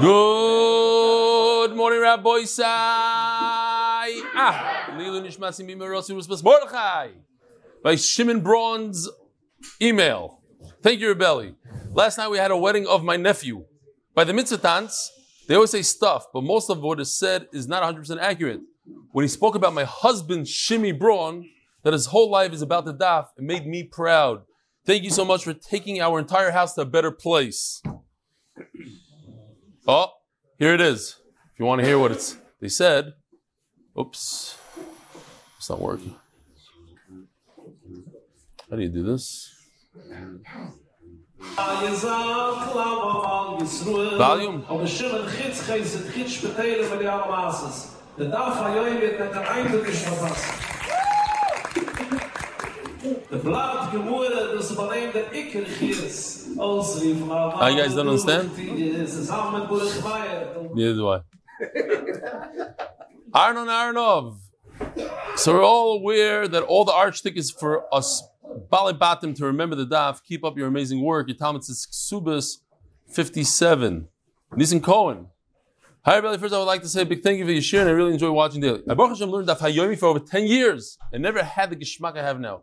Good morning, Rabbi Sai. Ah, Lilu Nishmasim Bimerosi Rusbas Mordechai. By Shimon Braun's email. Thank you, Rebelli. Last night we had a wedding of my nephew. By the Mitzvotans, they always say stuff, but most of what is said is not 100% accurate. When he spoke about my husband, Shimmy Braun, that his whole life is about the daf, it made me proud. Thank you so much for taking our entire house to a better place. Oh, here it is. If you want to hear what it's they said. Oops. It's not working. How do you do this? Volume. Iker Chitz. Ah, you guys don't understand? Zusammen mit Burech Bayer. Neither do I. Arnon Aronov. So we're all aware that all the archtik is for us Balibatim to remember the daf. Keep up your amazing work. Your Talmud says Ksubas 57. Nisan Cohen. Hi, everybody. First, I would like to say a big thank you for your share, and I really enjoy watching daily. I Baruch Hashem learned Daf Hayomi for over 10 years and never had the geschmack I have now.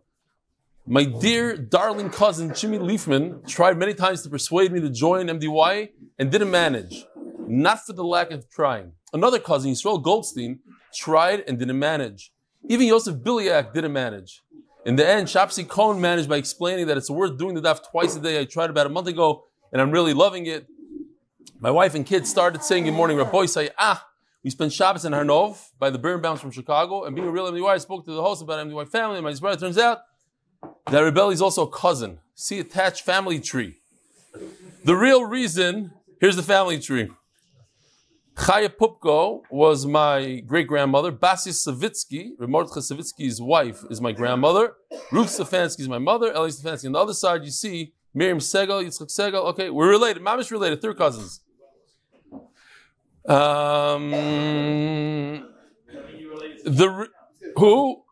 My dear, darling cousin Jimmy Leafman tried many times to persuade me to join MDY and didn't manage. Not for the lack of trying. Another cousin, Yisrael Goldstein, tried and didn't manage. Even Yosef Biliak didn't manage. In the end, Shapsi Cohen managed by explaining that it's worth doing the daf twice a day. I tried about a month ago, and I'm really loving it. My wife and kids started saying good morning, Rabbi say, ah, we spent Shabbos in Harnov by the Birnbaums from Chicago, and being a real MDY, I spoke to the host about MDY family, and my brother turns out that Rebelli is also a cousin. See attached family tree. The real reason, here's the family tree. Chaya Pupko was my great grandmother. Basis Savitsky, Remordcha Savitsky's wife, is my grandmother. Ruth Stefansky is my mother. Ellie Stefansky. On the other side, you see Miriam Segal, Yitzchak Segal. Okay, we're related. Mamish related, third cousins. Um, the who?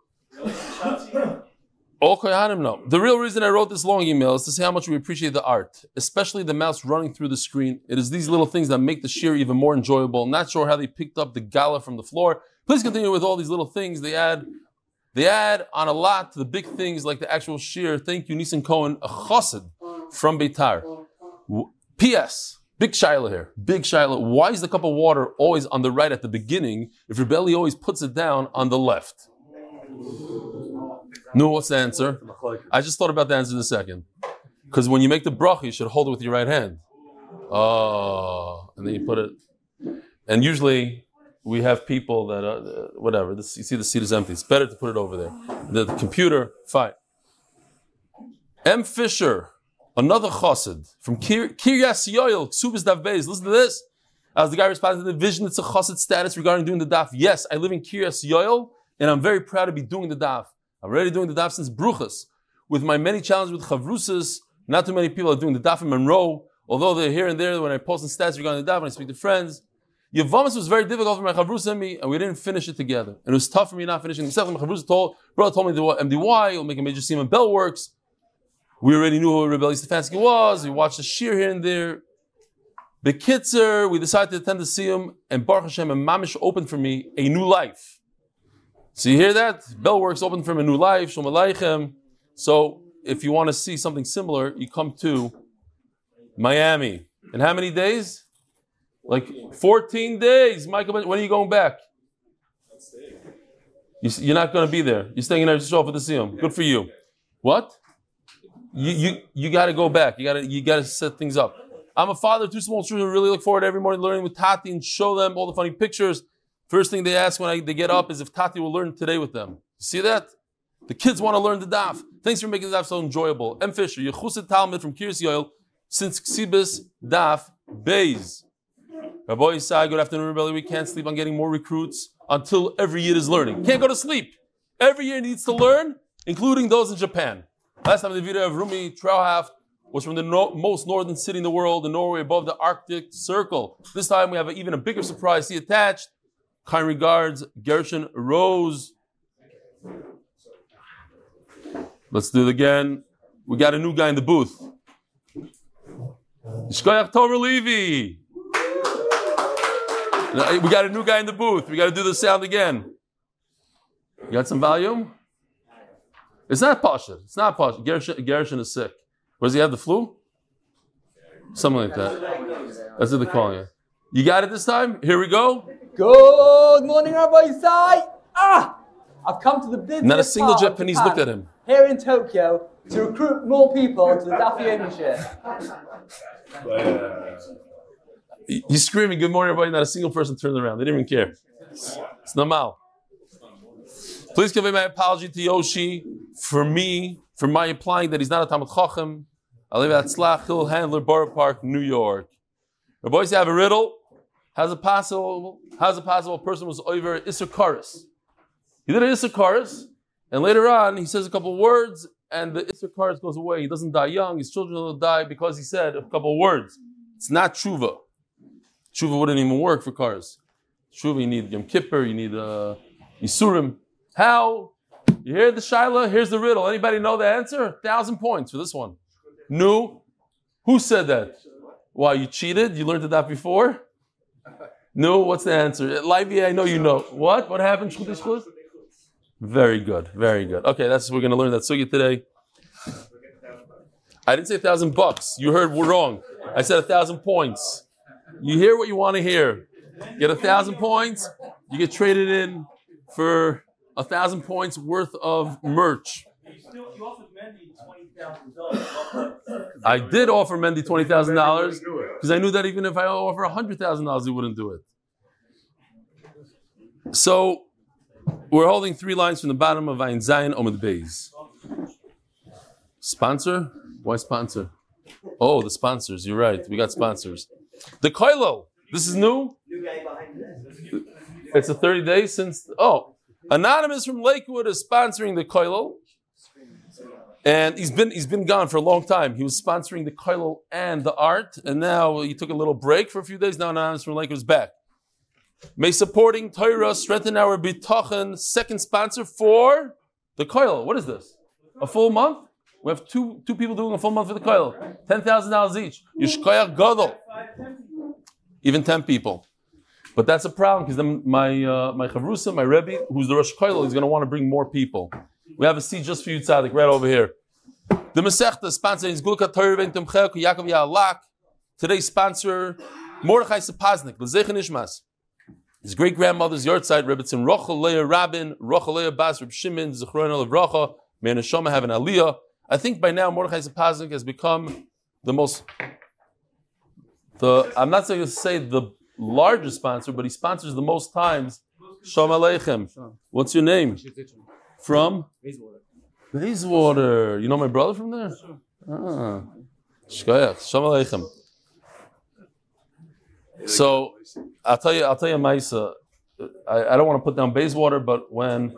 The real reason I wrote this long email is to say how much we appreciate the art, especially the mouse running through the screen. It is these little things that make the shiur even more enjoyable. Not sure how they picked up the gala from the floor. Please continue with all these little things. They add, they add on a lot to the big things like the actual shiur. Thank you, Nisan Cohen, a chassid from Beitar. P.S. Big Shiloh here. Big Shiloh. Why is the cup of water always on the right at the beginning if your belly always puts it down on the left? No, what's the answer? I just thought about the answer in a second. Because when you make the bracha, you should hold it with your right hand. Oh, and then you put it. And usually we have people that, uh, whatever, this, you see the seat is empty. It's better to put it over there. The, the computer, fine. M. Fisher, another chassid from Kir- Kiryas Yoel, Ksubas Dav Beis. Listen to this. As the guy responded to the vision, it's a chassid status regarding doing the daf. Yes, I live in Kiryas Yoel, and I'm very proud to be doing the daf. Already doing the daf since Bruchas. With my many challenges with chavrusas, not too many people are doing the daf in Monroe, although they're here and there when I post in stats regarding the daf, when I speak to friends. Yavamas was very difficult for my chavrus and me, and we didn't finish it together. And it was tough for me not finishing. Except my chavrus told, brother told me the MDY, he'll make a major seam in Bell Works. We already knew who Rebelli Stefansky was. We watched the shiur here and there. Bekitzer, we decided to attend the Siyum, and Baruch Hashem and Mamish opened for me a new life. So you hear that? Bellworks open for a new life, Shalom Aleichem. So if you want to see something similar, you come to Miami. In how many days? Like 14 days. Michael, when are you going back? You, you're not going to be there. You're staying in Eretz for the Siyum. Good for you. What? You you you got to go back. You got to you got to set things up. I'm a father of two small children. Really look forward every morning learning with Tati and show them all the funny pictures. First thing they ask when I, they get up is if Tati will learn today with them. See that? The kids want to learn the daf. Thanks for making the daf so enjoyable. M. Fisher, Yechuset Talmud from Kiryas Yoel, since Ksibis Daf Beis. Rabbi Yisai, good afternoon, Rebelli. We can't sleep on getting more recruits until every year is learning. Can't go to sleep. Every year needs to learn, including those in Japan. Last time the video of Rumi Trauhaft was from the no- most northern city in the world, in Norway, above the Arctic Circle. This time we have even a bigger surprise. See attached. Kind regards, Gershon Rose. Let's do it again. We got a new guy in the booth. Shkoyach Torah Levi. We got a new guy in the booth. We got to do the sound again. You got some volume? It's not Pasha. It's not Pasha. Gershon, Gershon is sick. Does he have the flu? Something like that. That's what they're calling it. You got it this time? Here we go. Good morning, Rabbi Isai. Ah, I've come to the busiest Not a single Japanese Japan, looked at him. Here in Tokyo to recruit more people to the Daf Yomi He's screaming, Good morning, everybody. Not a single person turned around. They didn't even care. It's normal. Please give me my apology to Yoshi for me, for my implying that he's not a Talmud Chacham. I live at Tzlach Hill Handler, Borough Park, New York. The boys have a riddle. How's it possible? How's it possible a person was over Issachar? He did an Issachar, and later on he says a couple words, and the Issachar goes away. He doesn't die young. His children will die because he said a couple words. It's not tshuva. Tshuva wouldn't even work for cars. Tshuva, you need Yom Kippur, you need uh, Yisurim. How? You hear the Shaila? Here's the riddle. Anybody know the answer? thousand points for this one. No. Who said that? Why, you cheated? You learned that before? No, what's the answer? Livia, I know you know. What? What happened? Very good, very good. Okay, that's we're gonna learn that sugya today. I didn't say a thousand bucks. You heard we're wrong. I said a thousand points. You hear what you want to hear. Get a thousand points, you get traded in for a thousand points worth of merch. I did offer Mendy twenty thousand dollars because I knew that even if I offer hundred thousand dollars, he wouldn't do it. So we're holding three lines from the bottom of Ein Zayin Omid Beis. Sponsor? Why sponsor? Oh, the sponsors. You're right. We got sponsors. The Koilo. This is new. It's a 30 days since. Oh, Anonymous from Lakewood is sponsoring the Koilo. And he's been he's been gone for a long time. He was sponsoring the Koilo and the art, and now he took a little break for a few days. Now Anonymous from Lakewood is back. May supporting Torah strengthen our bitachon. Second sponsor for the Koilo. What is this? A full month? We have two two people doing a full month for the thousand dollars each. Yishkoyach Gadol. Even ten people. But that's a problem because then my uh, my chavrusa, my rebbe, who's the Rosh Koilo, is going to want to bring more people. We have a seat just for you, Tzaddik, right over here. The Masechta sponsor is Gulka Torah Ben Tumchel Yaakov Ya'alak. Today's sponsor, Mordechai Sapaznik, L'Zeichen Ishmas. His great grandmother's yard side, Rebbetzin Rochel Leah Rabin, Rochel Leah Bas Reb Shimon, Zichron El Avracha, May Neshama have an Aliyah. I think by now Mordechai Sapaznik has become the most, the I'm not going to say the largest sponsor, but he sponsors the most times. Shalom Aleichem. What's your name? From? Bayswater. Bayswater. You know my brother from there? Ah. Shkoyach. Shalom Aleichem. So I'll tell you, I'll tell you, Maisa. I, I don't want to put down Bayswater, but when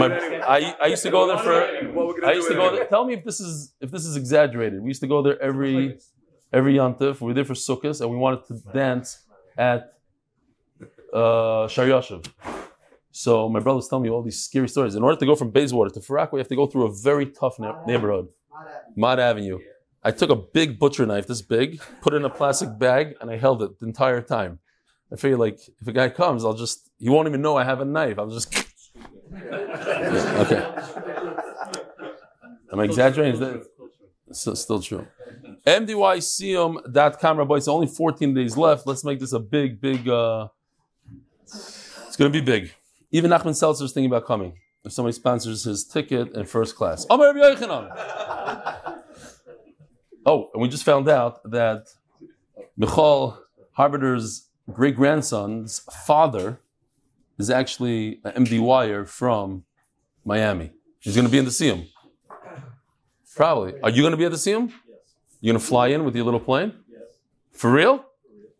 my, I, I used to go there for, I used to go there. Tell me if this is if this is exaggerated. We used to go there every every yontif. We were there for Sukkot, and we wanted to dance at uh, Shar Yashav. So my brother's telling me all these scary stories. In order to go from Bayswater to Farak, we have to go through a very tough ne- neighborhood, Mott Avenue. I took a big butcher knife, this big, put it in a plastic bag, and I held it the entire time. I figured, like, if a guy comes, I'll just, he won't even know I have a knife. I'll just. okay. Am I exaggerating? Is that it's still true? MDYCM.com, Rabbi, it's only 14 days left. Let's make this a big, big, uh, it's going to be big. Even Nachman Seltzer is thinking about coming. If somebody sponsors his ticket in first class. Amar Rabbi Yochanan. Oh, and we just found out that Michal Harbider's great grandson's father is actually an MD wire from Miami. He's going to be in the Siyum. Probably. Are you going to be at the Siyum? You're going to fly in with your little plane? For real?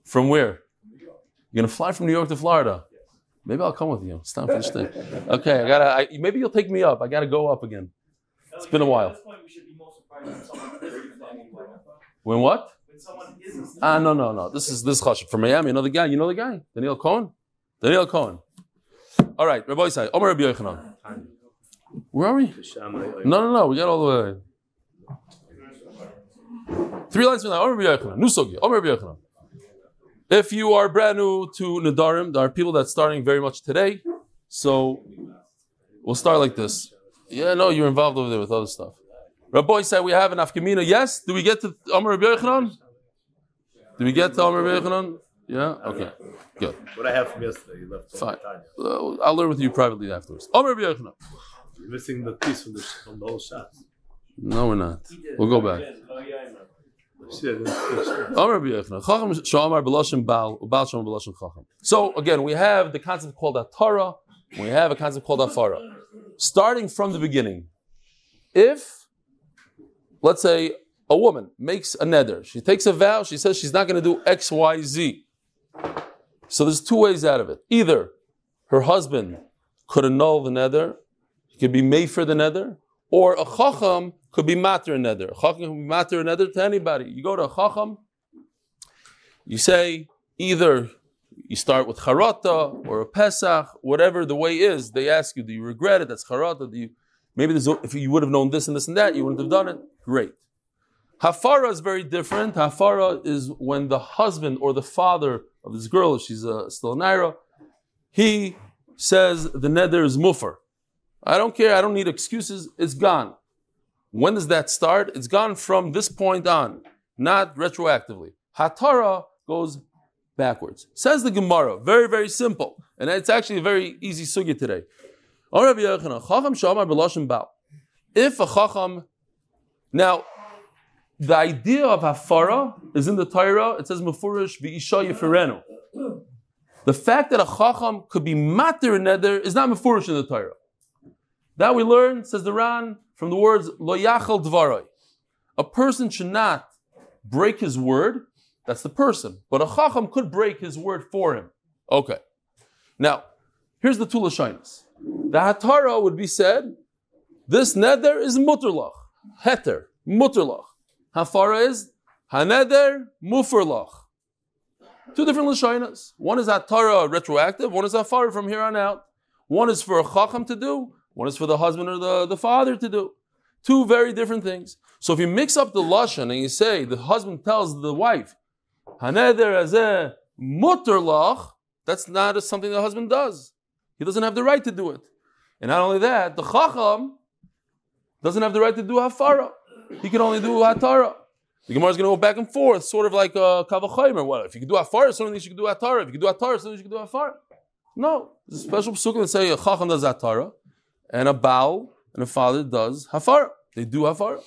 From where? You're going to fly from New York to Florida? Maybe I'll come with you. It's time for this thing. Okay, I gotta. I, maybe you'll take me up. I gotta go up again. It's been a while. When what? Ah, no, no, no. This is this chashuv from Miami. You know the guy. You know the guy, Daniel Cohen. Daniel Cohen. All right, Rabbi Isai, Omer Rabbi Yochanan. Where are we? No, no, no. We got all the way. Three lines from now. Omer Rabbi Yochanan. New sugi. Omer Rabbi Yochanan. If you are brand new to Nadarim, there are people that's starting very much today. So we'll start like this. Yeah, no, you're involved over there with other stuff. Rabbi said we have an Afkamina. Yes? Do we get to Amr Rabbi Yochanan? Do we get to Amr Rabbi Yochanan? Yeah? Okay. Good. What I have from yesterday, you left. Fine. I'll learn with you privately afterwards. Amr Rabbi Yochanan. You're missing the piece from the from the whole shot. No, we're not. We'll go back. So again, we have the concept called a Torah. We have a concept called Afara. Starting from the beginning, if let's say a woman makes a neder, she takes a vow, she says she's not going to do X, Y, Z. So there's two ways out of it. Either her husband could annul the neder, he could be made for the neder, or a chacham could be matter a neder. A chacham can be matter a neder to anybody. You go to a chacham, you say either you start with charata or a pesach, whatever the way is. They ask you, do you regret it? That's charata. Do you maybe there's, if you would have known this and this and that, you wouldn't have done it. Great. Hafara is very different. Hafara is when the husband or the father of this girl, she's uh, still a he says the neder is mufar. I don't care. I don't need excuses. It's gone. When does that start? It's gone from this point on, not retroactively. Hatara goes backwards. Says the Gemara. Very, very simple. And it's actually a very easy sugya today. If a chacham, now, the idea of hafara is in the Torah. It says mufurish v'isha yifirenu. The fact that a chacham could be matir neder is not mufurish in the Torah. That we learn, says the Ran, from the words lo yachal dvaroi. A person should not break his word. That's the person. But a chacham could break his word for him. Okay. Now, here's the Tula Shainas. The Hatara would be said, this neder is muterlach. Heter, muterlach. Hafara is haneder muferlach. Two different Lashonas. One is Hatara retroactive, one is Hafara from here on out. One is for a chacham to do, one is for the husband or the, the father to do. Two very different things. So if you mix up the lashon and you say the husband tells the wife, "Haneder azeh muterlach," that's not something the husband does. He doesn't have the right to do it. And not only that, the chacham doesn't have the right to do hafara. He can only do hatara. The Gemara is going to go back and forth, sort of like uh, a kavachaymer. Well, if you can do hafara, suddenly you should do hatara. If you can do hatara, suddenly you should do hafara. No, there's a special psukim that say a chacham does hatara, and a baal and a father does hafara. They do hafara.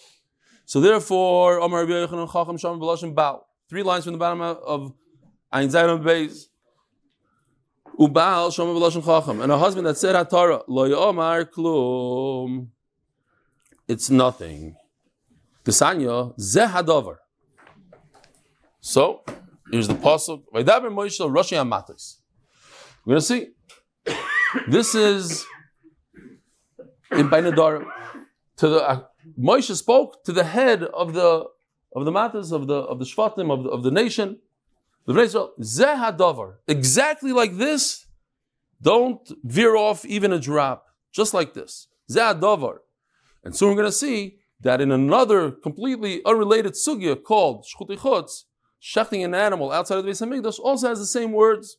So therefore, Amar Rabbi Yochanan Chacham Sham B'Lashon Baal. Three lines from the bottom of Ein Zayin Beis. Ubal Sham B'Lashon Chacham. And a husband that said hatara, Lo Yomar Klum. It's nothing. Gesanya Zeh Hadover. So, here's the pasuk. Vaydaber Moshe Rosh Hamatis. We're going to see. This is in Bainadar. To the uh, Moshe spoke to the head of the of the matters of the of the shvatim of the, of the nation. The Israel, Zeh Hadover. Exactly like this. Don't veer off even a drop. Just like this. Zeh Hadover. And soon we're going to see that in another completely unrelated sugya called Shchuti Chutz, shechting an animal outside of the Beis Hamikdash also has the same words.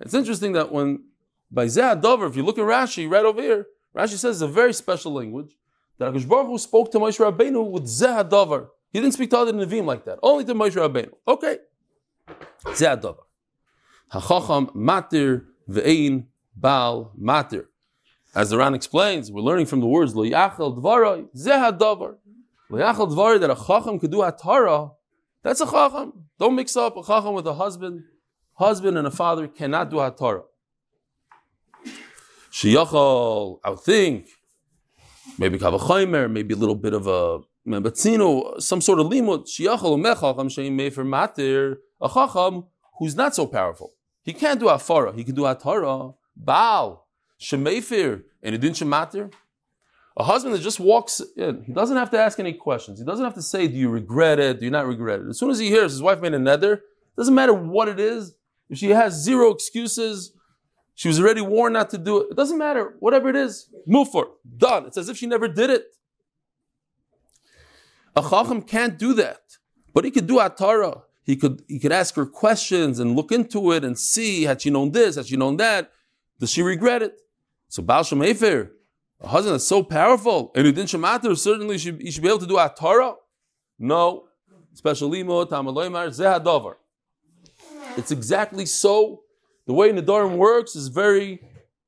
It's interesting that when by Zeh Dover, if you look at Rashi right over here, Rashi says it's a very special language that Akash Baruch Hu spoke to Moshe Rabbeinu with Zeh Dover. He didn't speak to other Nevi'im like that, only to Moshe Rabbeinu. Okay, Zeh Dover. Hachacham matir ve'ein bal matir. As the Ran explains, we're learning from the words lo yachal dvaroi zeh davar. Lo yachal dvaroi that a chacham could do atara. That's a chacham. Don't mix up a chacham with a husband. Husband and a father cannot do hatara. Shiyachal, I would think, maybe kavachaymer, maybe a little bit of a mebatzino, some sort of limud. Shiyachal umechacham sheim mefer matir, a chacham who's not so powerful. He can't do afara. He can do hatara. Baal, shemefer, and it didn't shematir. A husband that just walks in, he doesn't have to ask any questions. He doesn't have to say, Do you regret it? Do you not regret it? As soon as he hears his wife made a nether, doesn't matter what it is. If she has zero excuses, she was already warned not to do it. It doesn't matter. Whatever it is, move for. Done. It's as if she never did it. A chacham can't do that. But he could do atara. he could he could ask her questions and look into it and see had she known this, had she known that, does she regret it? So Baal Shem Efer, a husband that's so powerful, and Udin Shemater, certainly should, he should be able to do a Torah. No. Special limo, tamaloymar, zehadover. It's exactly so. The way Nadarim works is very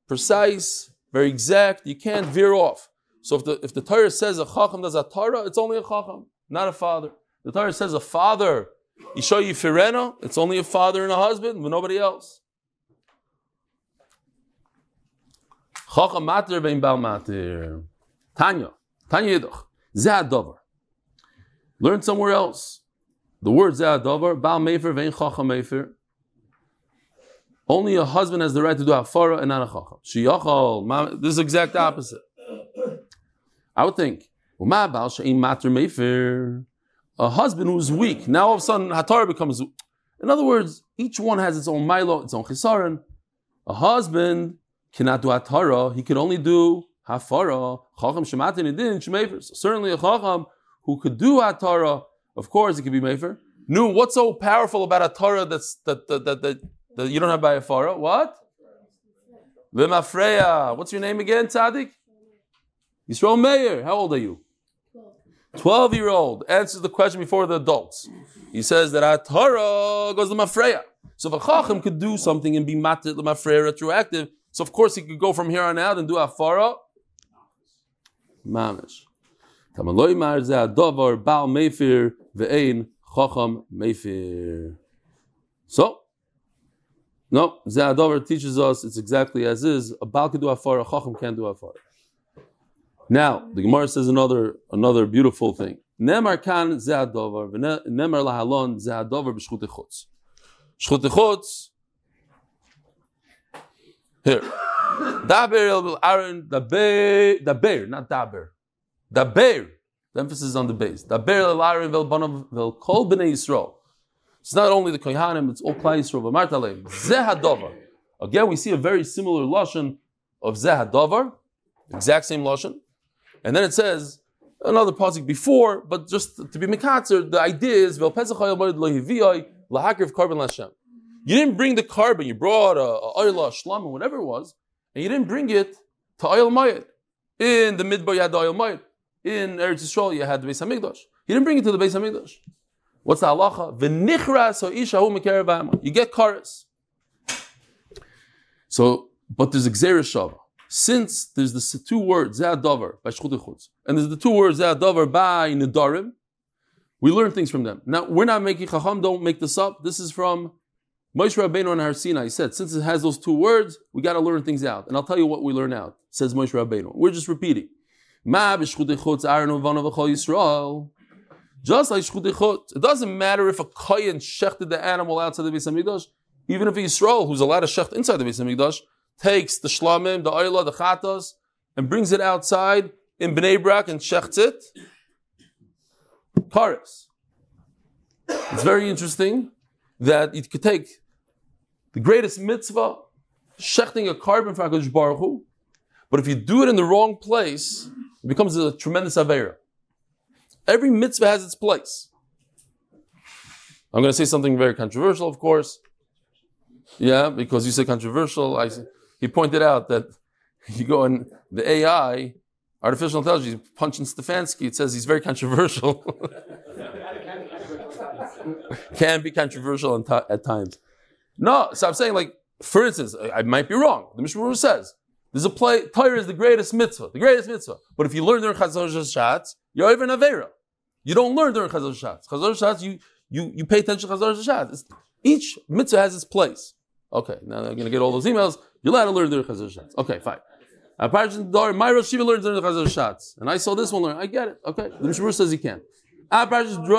precise, very exact. You can't veer off. So if the if the Torah says a chacham does a Torah, it's only a chacham, not a father. The Torah says a father, Isha Yifirena, it's only a father and a husband, but nobody else. Chacham mater bein bal mater. Tanya, Tanya Yidach, Zeh Learn somewhere else. The word Zeh Bal Mefer vein Chacham Mefer. Only a husband has the right to do hafara and not a chacham. Shiyachal, this is exact opposite. I would think, a husband who's weak, now all of a sudden Hatar becomes. In other words, each one has its own milo, its own chisaron. A husband cannot do Hatara, he can only do Hafara. Chacham Shematin Idin Shemefer. Certainly a Chacham who could do Hatara, of course it could be Mefer. No, what's so powerful about Hatara that's that that, that, that, that you don't have by Hafara? What? Limafreya. What's your name again, Tzaddik? Yisrael Meir. How old are you? 12 year old answers the question before the adults. He says that Atara goes to Mafreya. So if a Chacham could do something and be matit the Mafreya retroactive, so of course he could go from here on out and do Afara. Mamish. Tamaloi mar ze adovar bal meifir ve'ein chacham meifir. So, no, ze adovar teaches us it's exactly as is. A bal can do afara, a chacham can't do afara. Now, the Gemara says another another beautiful thing. Nemar kan ze adovar, nemar lahalon ze adovar b'shchut echutz. Shchut echutz, here. Daber el Aaron, Daber, Daber, not Daber. Daber. The emphasis is on the base. Daber Aaron vel Banav vel Kol Bnei Yisrael. It's not only the Kohanim, it's all Klai Yisrael. V'martalem. Zeh Again, we see a very similar lashon of Zeh Exact same lashon. And then it says, another pasuk before, but just to be mikatzer, the idea is lahakriv korban lashem. You didn't bring the korban, you brought a, a oil, a shlam, or whatever it was, and you didn't bring it to oil mayit. In the midbar, you had the oil mayit. In Eretz Yisrael, you had the Beis Hamikdash. You didn't bring it to the Beis Hamikdash. What's the halacha? V'nichra so isha hu You get karas. So, but there's a shava. Since there's the two words ze'adavar by shchut and there's the two words ze'adavar by nedarim, we learn things from them. Now we're not making chacham. Don't make this up. This is from Moshe Rabbeinu on Har Sinai said, since it has those two words, we got to learn things out. And I'll tell you what we learn out, says Moshe Rabbeinu. We're just repeating. Just like Shchutichot, it doesn't matter if a Kohen shechted the animal outside the Beis even if Yisrael, who's allowed to shecht inside the Beis takes the shlamim, the oila, the chatas, and brings it outside in Bnei Brak and shechts it, Karis. It's very interesting that it could take the greatest mitzvah, shechting a korban for Baruch Hu, but if you do it in the wrong place, it becomes a tremendous avera. Every mitzvah has its place. I'm going to say something very controversial, of course. Yeah, because you say controversial. I, he pointed out that you go in the AI, artificial intelligence, punching Stefansky, it says he's very controversial. Can be controversial at times. No, so I'm saying, like, for instance, I might be wrong. The Mishnah says there's a play. Torah is the greatest mitzvah, the greatest mitzvah. But if you learn during Chazal Shatz, you're over in Avera. You don't learn during Chazal Shatz. Chazal Shatz, you you you pay attention to Chazal Shatz. Each mitzvah has its place. Okay, now I'm going to get all those emails. You're allowed to learn during Chazal Shatz. Okay, fine. My Rosh Shiva learns during the Chazal Shatz, and I saw this one learn. I get it. Okay, the Mishnah says he can. What? As a no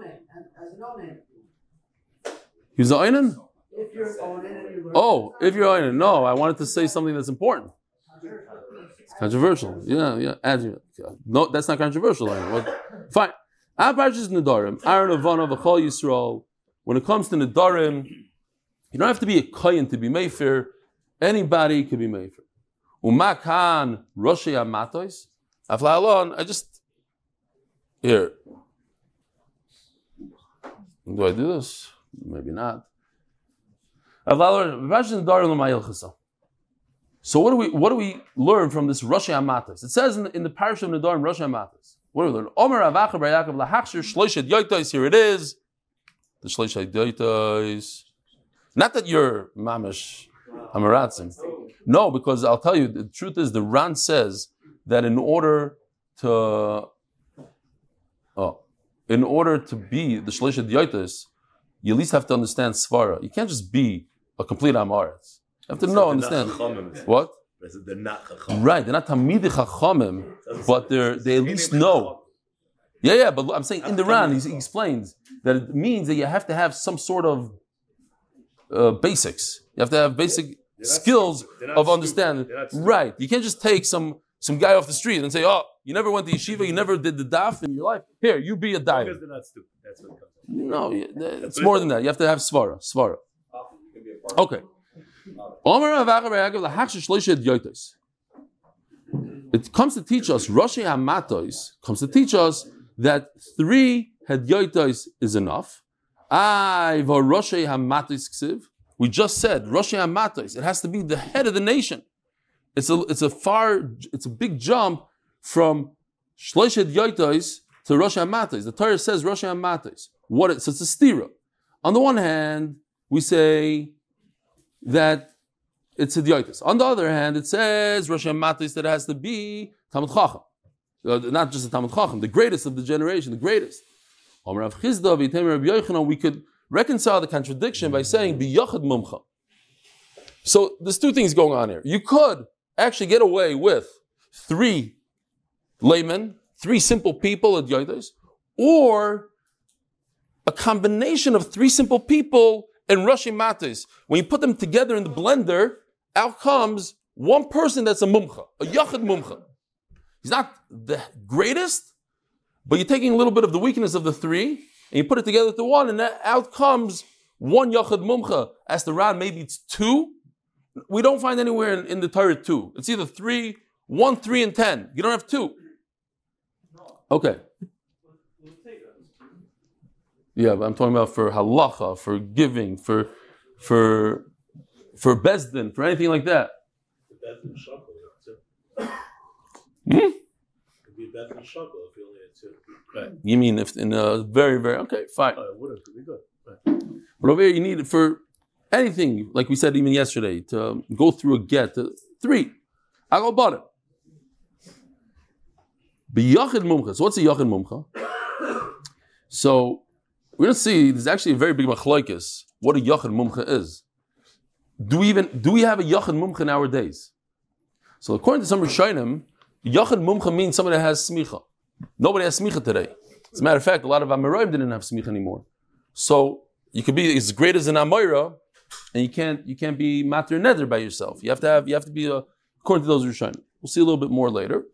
name. As a no name. He's the Einan? Oh, if you're Einan. No, I wanted to say something that's important. Controversial. Yeah, yeah. No, that's not controversial. Fine. Aparshas Nadarim, Aaron Avana, V'chol Yisrael. When it comes to Nadarim, you don't have to be a Kayan to be Mayfair. Anybody could be Mayfair. Umakan Roshi Amatos. I just here. Do I do this? Maybe not. Imagine the Darim L'mayil Chasa. So what do we what do we learn from this Rosh Amatas? It says in, in the parish of Nadarim Rosh Amatas. What do we learn? Omer Avacha Bar Yaakov Lahachshir Shloishet Yoitais. Here it is. The Shloishet Yoitais. Not that you're mamish amaratzim. No, because I'll tell you the truth is the Ran says that in order to oh, in order to be the Shloishet Yoitais, you at least have to understand Svara. You can't just be a complete Amaretz. You have to know, understand. What? They're not. Right, they're not Tamidi Chachamim, but they're they at least know. Yeah, yeah, but I'm saying in the Ran, he explains that it means that you have to have some sort of uh, basics. You have to have basic skills of understanding. They're not stupid. Right, you can't just take some some guy off the street and say, "Oh, you never went to yeshiva, you never did the daf in your life. Here, you be a diver." Because they're not stupid. That's what comes. No, it's more than that. You have to have svara, svara. Okay. It comes to teach us, Roshi Hamatos comes to teach us that three Hedyoitos is enough. We just said Roshi Hamatos. It has to be the head of the nation. It's a it's a far it's a big jump from Shloishet Yoitos to Roshi Hamatos. The Torah says Roshi Hamatos. What it, so it's a stira. On the one hand, we say that it's a diotis. On the other hand, it says Rosh Hashanah that it has to be Talmud Chacham. Uh, not just a Talmud Chacham, the greatest of the generation, the greatest. We could reconcile the contradiction by saying biyachad mumcha. So there's two things going on here. You could actually get away with three laymen, three simple people at Yoitis, or a combination of three simple people and Rashi Matis. When you put them together in the blender, out comes one person that's a mumcha, a yachid mumcha. He's not the greatest, but you're taking a little bit of the weakness of the three and you put it together to one, and out comes one yachid mumcha. As the Ran, maybe it's two. We don't find anywhere in, in the Torah two. It's either three, one, three, and ten. You don't have two. Okay. Yeah, but I'm talking about for halacha, for giving, for for for bezdin, for anything like that. Better than shakal. Hmm? Be better than if you only had two. Right. You mean if in a very very okay, fine. Oh, it wouldn't. Could be good. Right. But over here, you need it for anything, like we said even yesterday, to go through a get. To, three. I go bought it. B'yachid mumcha. So what's a yachid mumcha? So we're going to see there's actually a very big machlokes what a yachid mumcha is. Do we even do we have a yachid mumcha nowadays? So according to some Rishonim, yachid mumcha means somebody that has smicha. Nobody has smicha today. As a matter of fact, a lot of Amoraim didn't have smicha anymore. So you could be as great as an Amoira, and you can't you can't be matir nether by yourself. You have to have you have to be a, according to those Rishonim. We'll see a little bit more later.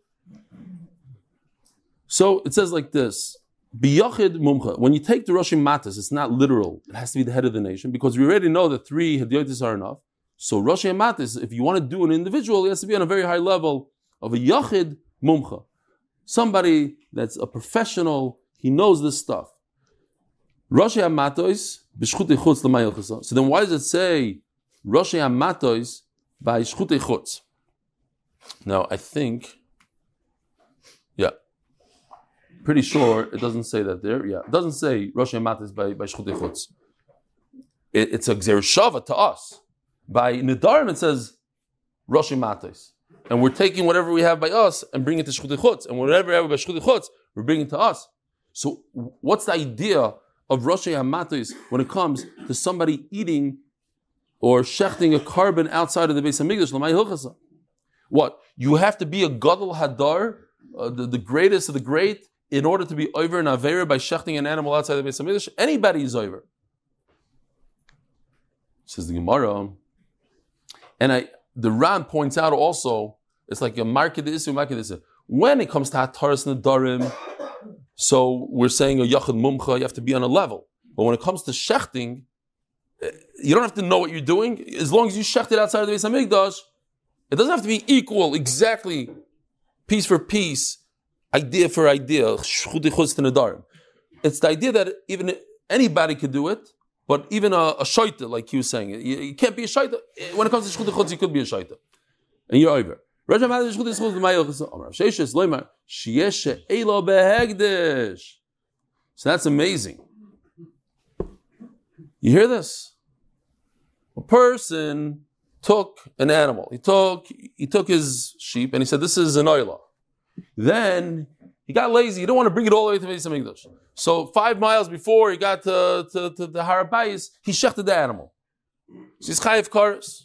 So it says like this. Biyachid mumcha. When you take the Roshim Matas, it's not literal. It has to be the head of the nation because we already know that three Hediotis are enough. So Roshim Matas, if you want to do an individual, it has to be on a very high level of a Yachid mumcha. Somebody that's a professional, he knows this stuff. Rosh Hamatos b'shchutei chutz l'mayil chasa. So then why does it say Rosh Hamatos by shchutei chutz? Now I think, yeah, pretty sure it doesn't say that there. Yeah, it doesn't say Rosh Hamatos by by shchutei. It, it's a gzershava to us. By Nidarim it says Rosh Hamatos. And we're taking whatever we have by us and bringing it to Shchutei. And whatever we have by Shchutei we're bringing it to us. So what's the idea of Rosh Hamatos when it comes to somebody eating or shechting a korban outside of the Hamikdash? L'may hilchasa. What? You have to be a Gadol Hadar, uh, the, the greatest of the great, in order to be over an Avera by shechting an animal outside the Beis Hamikdash? Anybody is over. Says the Gemara. And I, the Ran points out also, it's like a market issue, market issue. When it comes to Hataras Nadarim, so we're saying a Yachid Mumcha, you have to be on a level. But when it comes to shechting, eh, you don't have to know what you're doing. As long as you shecht it outside of the Beis Hamikdash, it doesn't have to be equal, exactly, piece for piece, idea for idea. It's the idea that even anybody could do it, but even a, a shaita, like you was saying, you, you can't be a shaita. When it comes to shchut chutz, you could be a shaita. And you're over. So that's amazing. You hear this? A person took an animal. He took he took his sheep and he said, "This is an oila." Then he got lazy. He didn't want to bring it all the way to Beis Hamikdash. So five miles before he got to, to, to the Harabais, he shechted the animal. He's chayiv kares.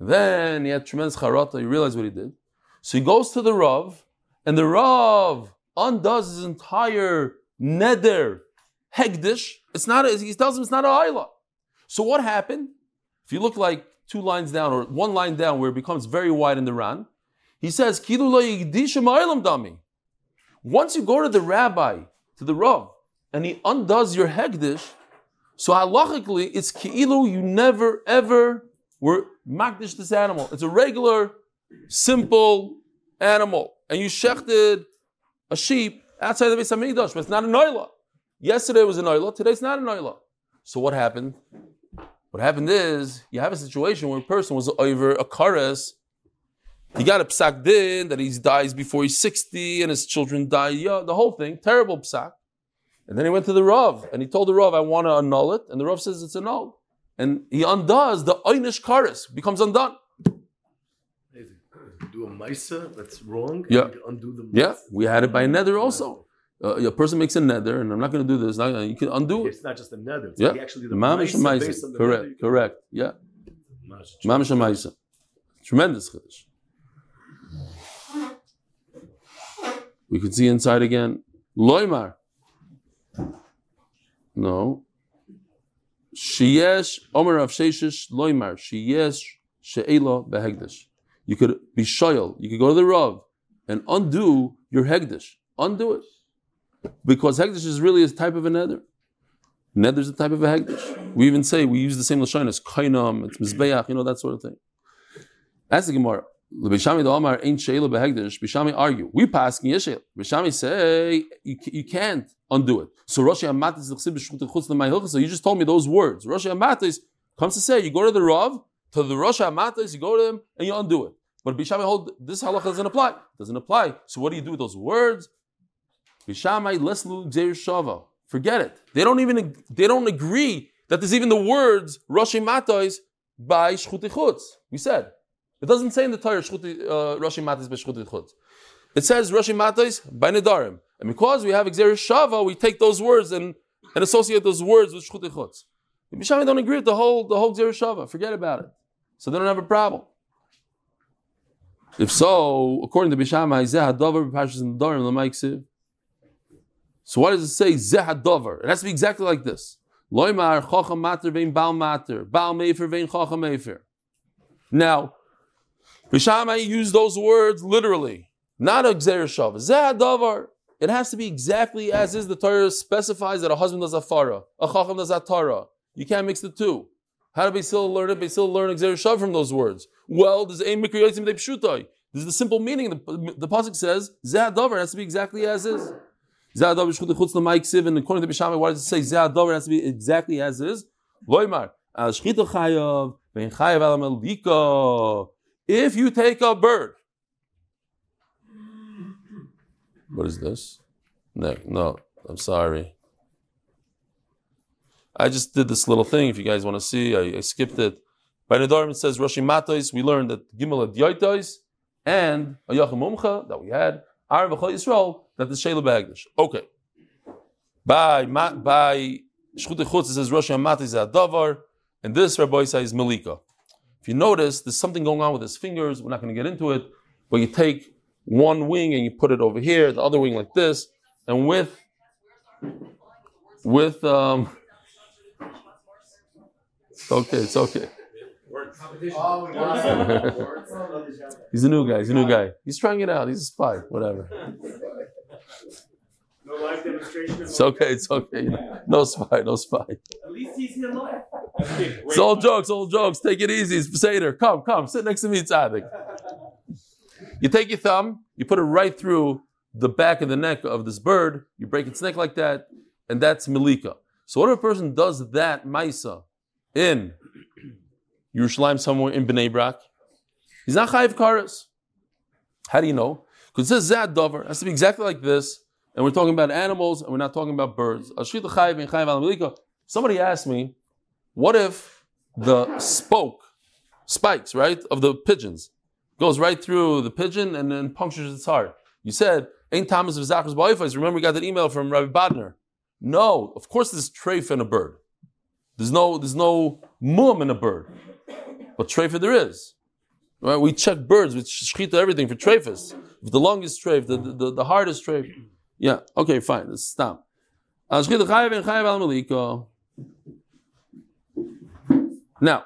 Then he had tremendous charata. He realized what he did. So he goes to the Rav, and the Rav undoes his entire neder hegdish. It's not. A, he tells him it's not a ayla. So what happened? If you look like two lines down or one line down, where it becomes very wide in the Ran, he says dami. Once you go to the rabbi, to the Rav, and he undoes your hegdish, so halachically, it's ki'ilu, you never ever were makdish this animal. It's a regular, simple animal. And you shechted a sheep outside the Beis HaMikdash, but it's not a noila. Yesterday was a noila, today's not a noila. So what happened? What happened is, you have a situation where a person was over a kares, he got a psak din that he dies before he's 60 and his children die, yeah, the whole thing, terrible psak. And then he went to the Rav and he told the Rav, I want to annul it. And the Rav says it's a no. And he undoes the Einish Karis, becomes undone. Amazing. Do a Maisa that's wrong. Yeah. And undo the Yeah, we had it by nether also. Uh, a person makes a nether, and I'm not going to do this. Not, you can undo it. It's not just a nether. It's Yeah, like actually the mamish Maisa ma'isa. based on the Correct, nether, correct. Yeah, Mamish. ma'isa. Tremendous chiddush. We can see inside again. Loimar. No. Sheyesh Omer of Sheshish Loimar. Sheyesh She'ela behegdish. You could be shoyal. You could go to the Rav and undo your hegdish. Undo it. Because hegdish is really a type of a nether. Nether is a type of a hegdish. We even say we use the same lashon as kainam, it's mizbeach, you know that sort of thing. That's the Gemara. Bishami Omar ain't sheila behegdish. Bishami argue. We pass yeshel. Bishami say you, you can't undo it. So Roshi Amatis l'chsib b'shchut chutz l'may So you just told me those words. Amatis comes to say you go to the Rav to the Rosh Amatis, you go to him and you undo it. But Bishami hold this halacha doesn't apply. Doesn't apply. So what do you do with those words? Bishamai leslu gzeir shava. Forget it. They don't even they don't agree that there's even the words Roshi Matos by Shchuti Chutz. We said it doesn't say in the Torah uh, Roshi Matos by Chutz. It says Rashi Matos by and because we have Gzeir Shava, we take those words and, and associate those words with Shchuti Chutz. The Bishamai don't agree with the whole the whole Gzeir Shava. Forget about it. So they don't have a problem. If so, according to Bishamai, Zeh l'Maiksiv. So what does it say? Zeh Dover. It has to be exactly like this. Loimar chacham vein bal mater, bal mefer vein. Now, Bishamai used those words literally, not a gzer shav. Zeh It has to be exactly as is. The Torah specifies that a husband does a farah, a chacham does a Torah. You can't mix the two. How do Basil learn it? Basil learn gzer shav from those words. Well, there's de pshutai. This is the simple meaning. The, the pasuk says. It has to be exactly as is. Zeh b'shchut chutz l'may ksiv, and according to Bishami, why does it say Zeh Dover has to be exactly as is? Loimar al shchita chayav vein chayav al melika. If you take a bird, what is this? No, no, I'm sorry. I just did this little thing. If you guys want to see, I, I skipped it. By Nedarim it says Roshi Matos. We learned that Gimel Adyoitos and Ayachim Mumcha that we had. Ar v'chol Yisrael that the Sheila Bagdish. Okay. By by Shchut Chutz it says Rosh Hashanah is Adavar, and this Rabbi says Malika. If you notice, there's something going on with his fingers. We're not going to get into it, but you take one wing and you put it over here, the other wing like this, and with with um. It's okay. It's okay. He's a new guy. He's a new guy. He's trying it out. He's a spy. Whatever. Live demonstration. It's okay. It's okay. No spy. No spy. At least he's here live. It's all jokes. All jokes. Take it easy. It's Seder. Come, come. Sit next to me, Tzadik. You take your thumb. You put it right through the back of the neck of this bird. You break its neck like that, and that's Malika. So what if a person does that Maisa in Yerushalayim somewhere in Bnei Brak? He's not Chayiv Karas. How do you know? Because it says Zad Dover. It has to be exactly like this. And we're talking about animals and we're not talking about birds. Somebody asked me, what if the spoke, spikes, right, of the pigeons, goes right through the pigeon and then punctures its heart? You said, Ain't Thomas of Zacharias Ba'ifais. Remember, we got that email from Rabbi Badner. No, of course there's treif in a bird. There's no, there's no mum in a bird. But treif there is. Right? We check birds with shechita, everything for treifus. If the lung is treif, the, the, the heart is treif. Yeah, okay, fine, let's stop. Uh, now,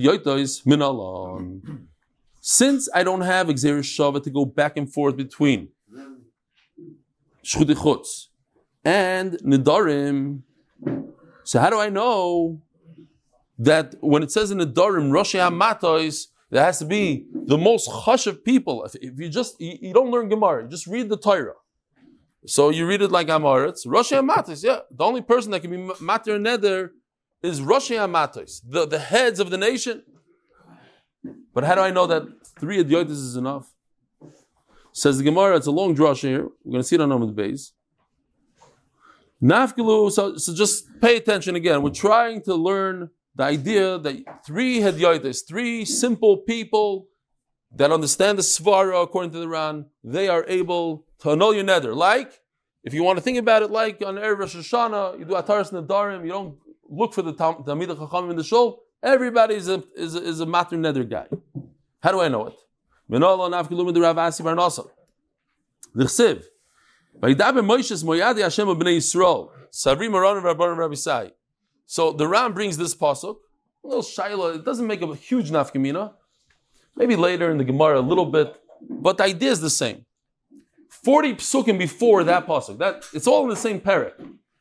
Yoitois, Minalon. Since I don't have Xer Shava to go back and forth between Shchutei Chutz and Nidarim, so how do I know that when it says in Nidarim, Rosh Hamatois, there has to be the most hush of people. If, if you just, you, you, don't learn Gemara, you just read the Torah. So you read it like Amaretz. Rosh Hamatis, yeah. The only person that can be Matir Neder is Rosh Hamatis, the, the heads of the nation. But how do I know that three idiotas is enough? Says the Gemara, it's a long drush here. We're going to see it on Amud base. Nafkilu, so, so just pay attention again. We're trying to learn the idea that three hadyotis, three simple people that understand the svara according to the Ran, they are able to annul your nether. Like, if you want to think about it, like on Erev Rosh Hashanah, you do Ataras Nadarim, you don't look for the Talmid Chachamim in the shul. Everybody is a, is a, is a matter nether guy. How do I know it? The chsiv. Vayidaber Moshe's Moyadi Hashem Bnei Yisrael. Savri Moran Rabban Rabbi Sai. So the Ran brings this pasuk. A little shaila. It doesn't make a huge nafkamina. Maybe later in the Gemara a little bit, but the idea is the same. Forty psukim before that pasuk. That it's all in the same parak.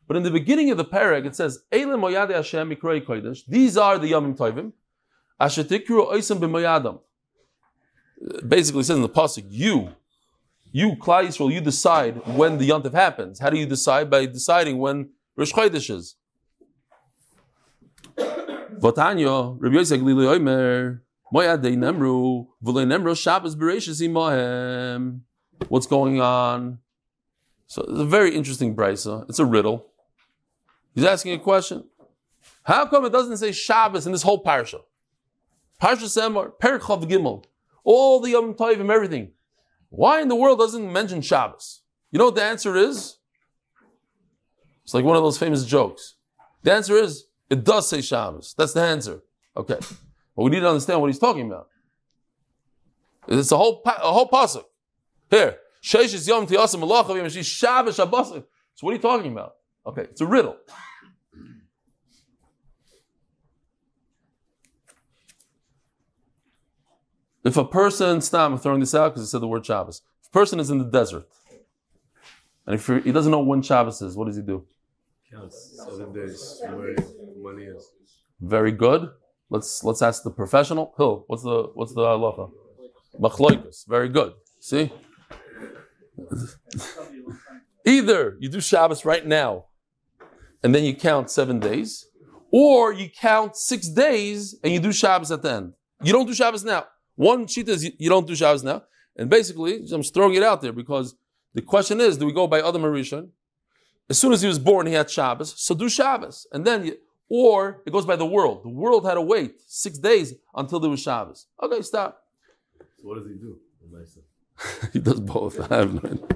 But in the beginning of the parak, it says, Elim Moyade Hashem Mikroi Kodesh. These are the Yamim Tovim. Ashetikru Oisam b'Moyadam. Basically, says in the pasuk, you, you, Klal Yisrael, you decide when the Yontif happens. How do you decide? By deciding when Rosh Chodesh is. Rabbi Yosef Nemru, Nemru Shabbos Bereshis Imohem. What's going on? So it's a very interesting brisa. It's a riddle. He's asking a question. How come it doesn't say Shabbos in this whole parsha? Parshas Emor, Perchav Gimel, all the Yom Tovim, everything. Why in the world doesn't mention Shabbos? You know what the answer is? It's like one of those famous jokes. The answer is it does say Shabbos. That's the answer. Okay, but we need to understand what he's talking about. It's a whole a whole pasuk. Here, Sheish Yom Tiyasim Malachav Shabbos Shabbos. So what are you talking about? Okay, it's a riddle. If a person, stop, I'm throwing this out because it said the word Shabbos. If a person is in the desert, and if he doesn't know when Shabbos is, what does he do? Seven days money is. Very good. Let's let's ask the professional. Hill, what's the what's the halacha? Machloikus. Very good. See? Either you do Shabbos right now, and then you count seven days, or you count six days and you do Shabbos at the end. You don't do Shabbos now. One sheet is you don't do Shabbos now. And basically, I'm just throwing it out there because the question is, do we go by Adam Rishon? As soon as he was born, he had Shabbos, so do Shabbos. And then, you, or it goes by the world. The world had to wait six days until there was Shabbos. Okay, stop. So what does he do? he does both. I have no idea.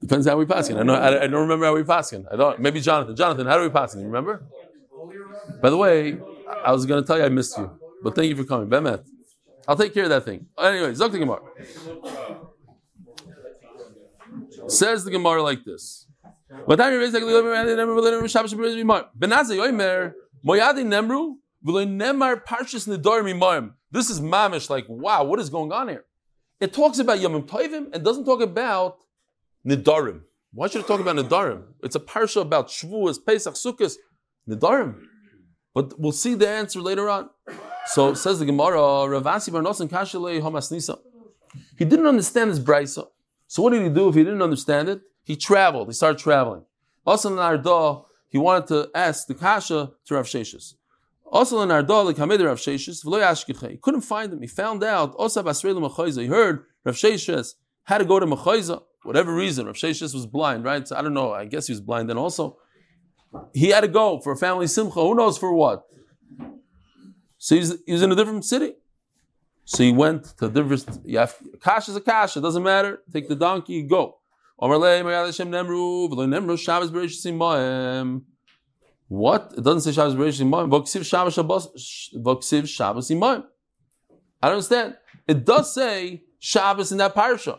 Depends how we pass I know. I, I, don't remember how we pass I don't. Maybe Jonathan. Jonathan, how do we pass You remember? By the way, I was going to tell you I missed you, but thank you for coming. Bemet. I'll take care of that thing. Anyway, Zok the Gemara. Says the Gemara like this. This is mamish, like, wow, what is going on here? It talks about Yom Tovim and doesn't talk about Nidarim. Why should it talk about Nidarim? It's a parsha about Shavuos, Pesach, Sukkot, Nidarim. But we'll see the answer later on. So says the Gemara, Ravasi Barnosan Kashalei Hamasnisa. He didn't understand his brisa. So what did he do if he didn't understand it? He traveled. He started traveling. Also in Arda, he wanted to ask the kasha to Rav Sheshis. Also in Arda, like Hamid Rav yashkiche. He couldn't find him. He found out. Also Basrei Mechayza. He heard Rav Sheshis had to go to Mechayza. Whatever reason, Rav Sheshis was blind, right? So I don't know. I guess he was blind then also. He had to go for a family simcha. Who knows for what? So he's, he was in a different city. So he went to a different. You have, cash is a cash. It doesn't matter. Take the donkey, go. What? It doesn't say Shabbos Bereshit Simoim. V'ksiv Shabbos Shabbos, V'ksiv Shabbos Simoim. I don't understand. It does say Shabbos in that parsha.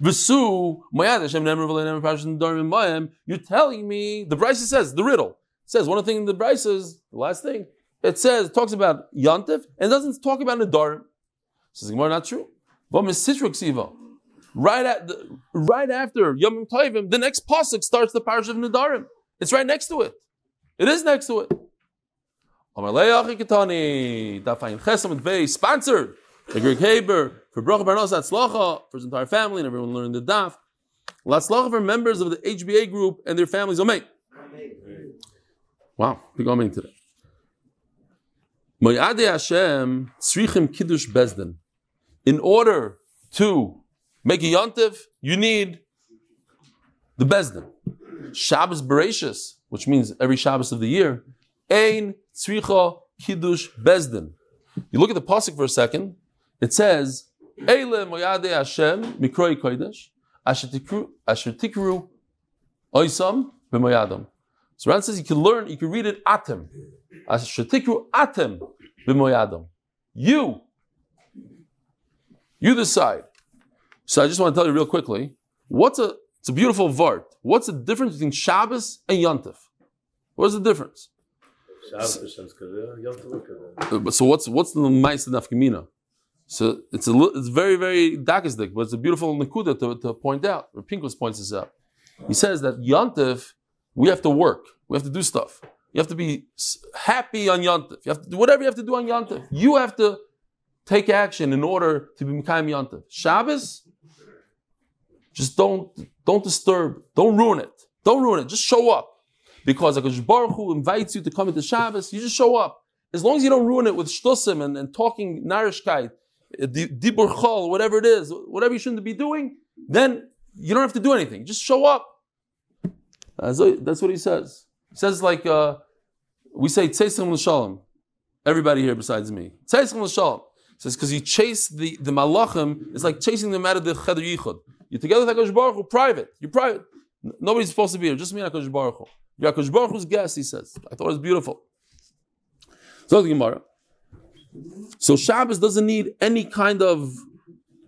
V'su, Mayad Hashem Nemru, Nedarim Moim. You're telling me, the brisa says, the riddle. It says, one of the things in the brisa is, the last thing, it says, it talks about Yantif, and doesn't talk about Nedarim. Says Gemara, not true. Ksiva. Right at the, right after Yom Tovim, the next pasuk starts the parish of Nadarim. It's right next to it. It is next to it. Sponsored by Greg Haber for Bracha Barnos Atzlacha for his entire family and everyone learning the daf. Latzlacha for members of the HBA group and their families. Amen. Wow, big amen today. Moyade Hashem tzrichim kiddush bezdin. In order to make a yontiv, you need the bezdin. Shabbos Bereshis, which means every Shabbos of the year, ein tzricha kiddush bezdin. You look at the pasuk for a second. It says, "Eile moyade Hashem mikroi kodesh asher tikru oisam b'moyadam." So Ran says you can learn, you can read it atem. Asher tikru atem b'moyadam. You, you decide. So I just want to tell you real quickly, what's a it's a beautiful vart. What's the difference between Shabbos and Yontif? What's the difference? Shabbos Hashem's Kaveh, Yom Tov Kaveh. Uh, So what's what's the mice of nafkamina? So it's a it's very very dakisdik, but it's a beautiful nikuda to, to point out. Or Pincus points this out. He says that Yontif, we have to work, we have to do stuff. You have to be happy on Yontif. You have to do whatever you have to do on Yontif. You have to take action in order to be Mekayim Yontif. Shabbos, just don't don't disturb, don't ruin it, don't ruin it. Just show up, because Hakadosh Baruch Hu invites you to come into Shabbos. You just show up. As long as you don't ruin it with shtusim and, and talking narishkeit, uh, dibur chol, whatever it is, whatever you shouldn't be doing, then you don't have to do anything. Just show up. That's what, that's what he says. He says like uh, we say tzesim l'shalom. Everybody here besides me. Tzesim l'shalom. Says because you chase the the malachim, it's like chasing them out of the cheder yichud. You're together with Hakadosh Baruch Hu, private. You're private. Nobody's supposed to be here. Just me and Hakadosh Baruch Hu. You're Hakadosh Baruch Hu's guest. He says. I thought it was beautiful. So the Gemara. So Shabbos doesn't need any kind of,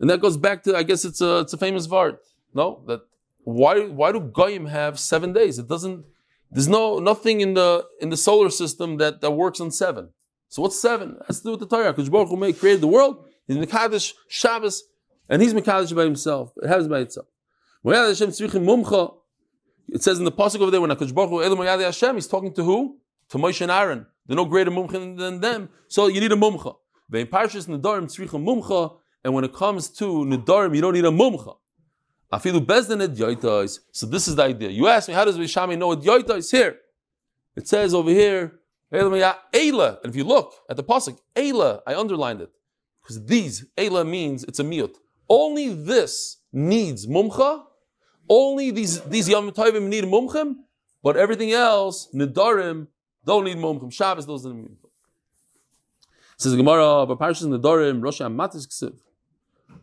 and that goes back to I guess it's a it's a famous vart. No, that why why do goyim have seven days? It doesn't. There's no nothing in the in the solar system that, that works on seven. So what's seven? It has to do with the Torah. Because Baruch Hu made created the world. In the Kaddish Shabbos, and he's Mekadosh by himself. It happens by itself. It says in the pasuk over there when Hakadosh Baruch Hu Hashem, he's talking to who? To Moshe and Aaron. They're no greater mumcha than them. So you need a mumcha. Vein parshas nedarim tzrichim mumcha. And when it comes to nedarim, you don't need a mumcha. Afilu bezdin et yoitais. So this is the idea. You ask me, how does Vishami know what yoitais here? It says over here, Eila. And if you look at the pasuk, Eila, I underlined it. Because these, Eila means it's a miut. Only this needs mumcha. Only these, these Yom need mumchim. But everything else, Nidarim, don't need mumchim. Shabbos doesn't need mumchim. Says the Gemara, but Parshas Nidarim, Rosh Matis Ksiv.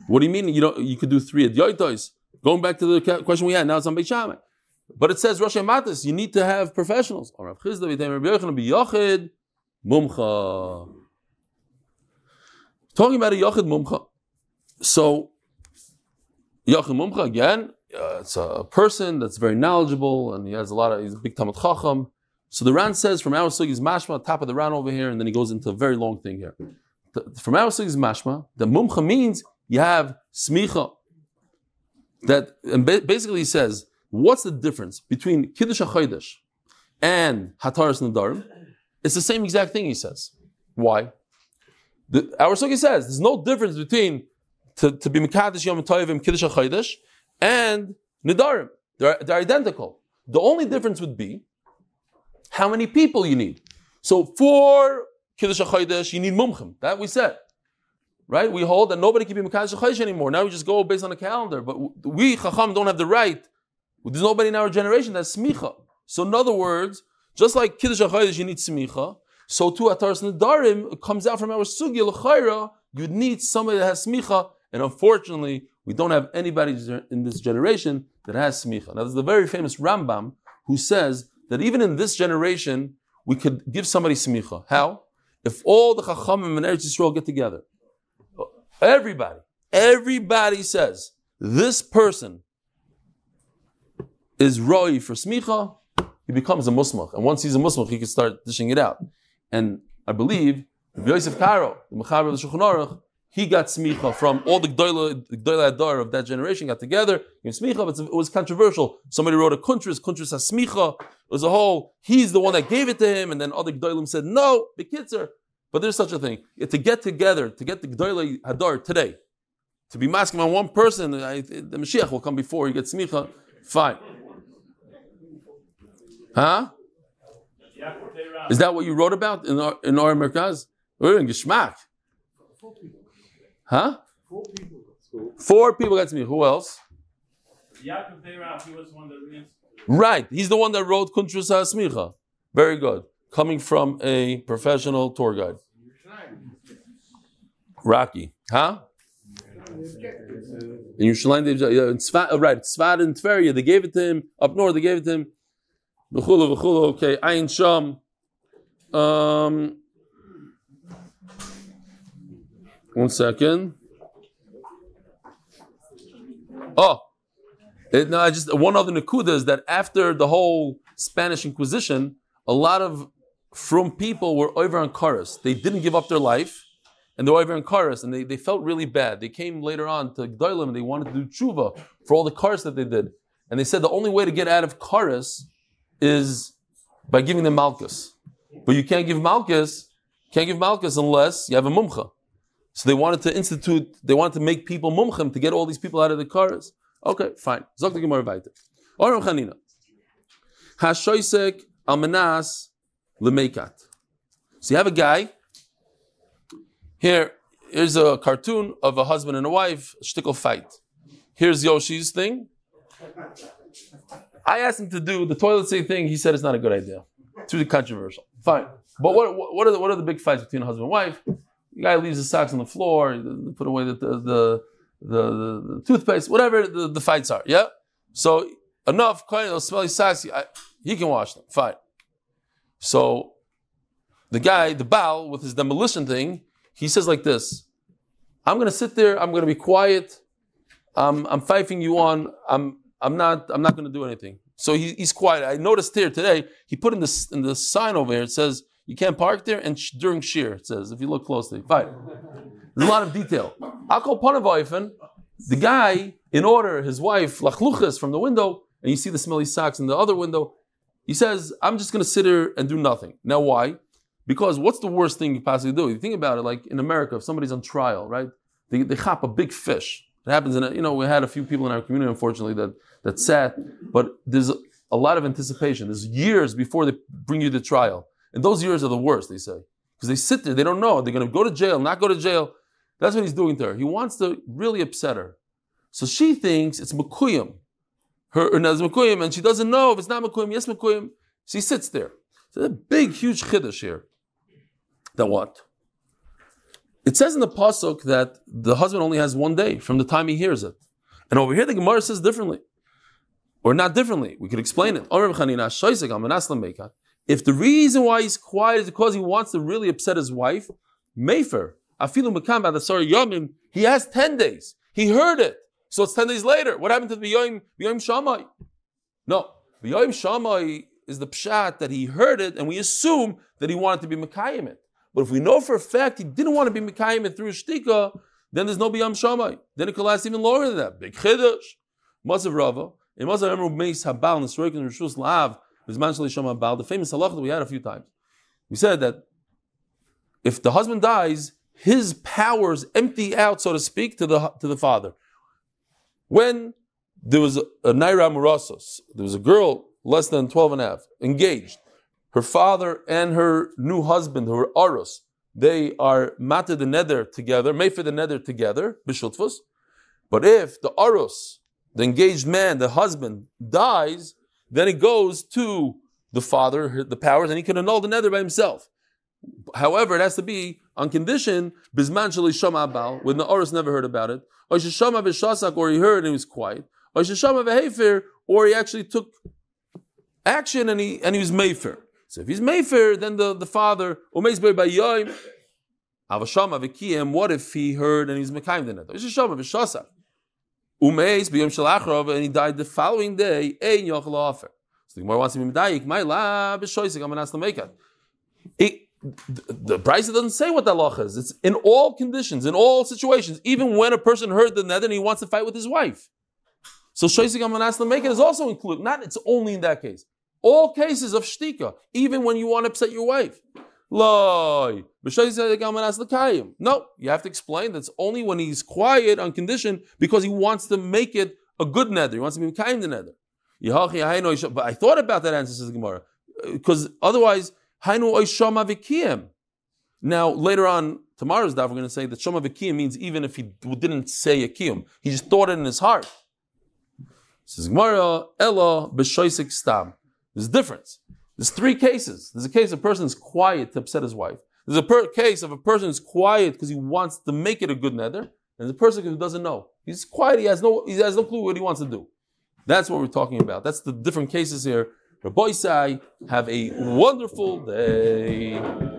What do you mean you don't, you could do three at Yoitos? Going back to the question we had, now it's on Beit. But it says Rosh Matis, you need to have professionals. Or Mumcha. Talking about a Yochid Mumcha. So, Yochid Mumcha, again, uh, it's a person that's very knowledgeable and he has a lot of, he's a big Talmud Chacham. So the Ran says from our Sugi's Mashma, top of the Ran over here, and then he goes into a very long thing here. The- from our Sugi's Mashma, the Mumcha means you have Smicha. That, and ba- basically he says, what's the difference between Kiddush HaChodesh and Hataras Nadarim? It's the same exact thing, he says. Why? The, our Sugi says there's no difference between to, to be Mekadesh Yom Tovim Kiddush HaChodesh and Nidarim. They're, they're identical. The only difference would be how many people you need. So for Kiddush HaChodesh, you need mumchim. That we said. Right? We hold that nobody can be Mekadosh HaChodesh anymore. Now we just go based on the calendar. But we, Chacham, don't have the right. There's nobody in our generation that's smicha. So in other words, just like Kiddush HaChodesh, you need smicha. So too, Ataras Nadarim it comes out from our sugya l'chayra. You need somebody that has smicha, and unfortunately, we don't have anybody in this generation that has smicha. Now, there's the very famous Rambam who says that even in this generation, we could give somebody smicha. How? If all the chachamim and Eretz Yisrael get together, everybody, everybody says this person is roi for smicha, he becomes a musmach, and once he's a musmach, he can start dishing it out. And I believe Yosef Karo, the Mechaber of the Shulchan Aruch, he got smicha from all the Gdoila Adar of that generation got together. He smicha, but it was controversial. Somebody wrote a kuntris, kuntris has smicha. It was a whole. He's the one that gave it to him, and then other Gdoilim said no, bekitzer. But there's such a thing. To get together, to get the Gdoila Hadar today, to be masking on one person, I, the Mashiach will come before he gets smicha. Fine. Huh? Is that what you wrote about in our in our Merkaz? We're in Geschmack. Huh? Four people got to me. Who else? Yaakov Beirav, he was the one that Right. He's the one that wrote Kuntrus HaSmicha. Very good. Coming from a professional tour guide. Rocky. Huh? In Yerushalayim, in Tzfat, oh, right, Tzfat and Tveria, they gave it to him. Up north, they gave it to him. V'chulu, v'chulu, okay. Ayin Sham. Um, one second. Oh, it, no, I just one other nakuda is that after the whole Spanish Inquisition, a lot of from people were over on Karas. They didn't give up their life, and they were over on Karas, and they, they felt really bad. They came later on to Gdoilim, and they wanted to do tshuva for all the Karas that they did. And they said the only way to get out of Karas is by giving them Malchus. But you can't give Malchus, can't give Malchus unless you have a Mumcha. So they wanted to institute, they wanted to make people Mumchim to get all these people out of the cars. Okay, fine. Zok the Gemara weiter. Oram Chanina. Hashoisek almanas lemekat. So you have a guy. Here, here's a cartoon of a husband and a wife, a shtickle fight. Here's Yoshi's thing. I asked him to do the toilet seat thing. He said it's not a good idea. Too controversial. Fine. But what, what, are the, what are the big fights between a husband and wife? The guy leaves his socks on the floor, put away the, the, the the, the, toothpaste, whatever the, the fights are. Yeah. So enough, those smelly socks, I, he can wash them. Fine. So the guy, the Baal, with his demolition thing, he says like this: I'm going to sit there. I'm going to be quiet. I'm, I'm fifing you on. I'm, I'm not. I'm not going to do anything. So he, he's quiet. I noticed here today. He put in this in the sign over here. It says you can't park there, and sh- during shear, it says if you look closely. Fine. There's a lot of detail. Akol Panavoifen, the guy, in order, his wife, lachluchas from the window, and you see the smelly socks in the other window, he says, I'm just going to sit here and do nothing. Now, why? Because what's the worst thing you possibly do? You think about it, like in America, if somebody's on trial, right? They, they chop a big fish. It happens in, a, you know, we had a few people in our community, unfortunately, that, that sat, but there's a, a lot of anticipation. There's years before they bring you to trial. And those years are the worst, they say. Because they sit there, they don't know. They're going to go to jail, not go to jail. That's what he's doing to her. He wants to really upset her. So she thinks it's Mekuyim. Her or it's Mekuyim, and she doesn't know if it's not Mekuyim, yes Mekuyim. She sits there. So a big, huge chiddush here. That what? It says in the pasuk that the husband only has one day from the time he hears it, and over here the Gemara says differently, or not differently. We could explain it. If the reason why he's quiet is because he wants to really upset his wife, Mayfair, Afilu Makam Adasar Yomim, he has 10 days. He heard it. So it's 10 days later. What happened to the B'yoim, B'yoim Shammai? No. The B'yoim Shammai is the pshat that he heard it and we assume that he wanted to be Mekayim it. But if we know for a fact he didn't want to be Mekayim it through Shtika, then there's no B'yoim Shammai. Then it could last even longer than that. Big Chiddush. Mazav Rava. In Mazav Emru Meis Habal, Nesroik and Rishus Habal, the famous halacha that we had a few times. We said that if the husband dies, his powers empty out, so to speak, to the, to the father. When there was a, a Naira Murasos. There was a girl less than 12 and a half, engaged. Her father and her new husband, her Aros, they are matter the nether together, made for the nether together, bishultfus. But if the Aros, the engaged man, the husband, dies, then it goes to the father, the powers, and he can annul the nether by himself. However, it has to be on condition bisman shali bal when the oris never heard about it, or shama or he heard and he was quiet, or shama or he actually took action and he and he was mayfair. So if he's mayfair, then the, the father by. What if he heard and he's mekayim the nether? Shama umeis b'yom shalachrov, and he died the following day. Ein yochel offer. So the Gemara wants to be medayik. My la b'shoisik. I'm gonna ask the maker. It, the price doesn't say what the law is. It's in all conditions, in all situations, even when a person heard the nether and he wants to fight with his wife. So Shaisik Amanas make it is also included. Not it's only in that case. All cases of shtika, even when you want to upset your wife. No, you have to explain that's only when he's quiet on condition because he wants to make it a good nether. He wants to be kind the nether. But I thought about that answer, says Gemara, because otherwise. Now, later on, tomorrow's daf, we're going to say that shama v'kiyim means even if he didn't say a kiyum, he just thought it in his heart. Says Gemara, Ella b'shoisik stam. There's a difference. There's three cases. There's a case of a person is quiet to upset his wife. There's a per- case of a person who's quiet because he wants to make it a good nether. And there's a person who doesn't know. He's quiet. He has no. He has no clue what he wants to do. That's what we're talking about. That's the different cases here. Rabbi Isai, have a wonderful day.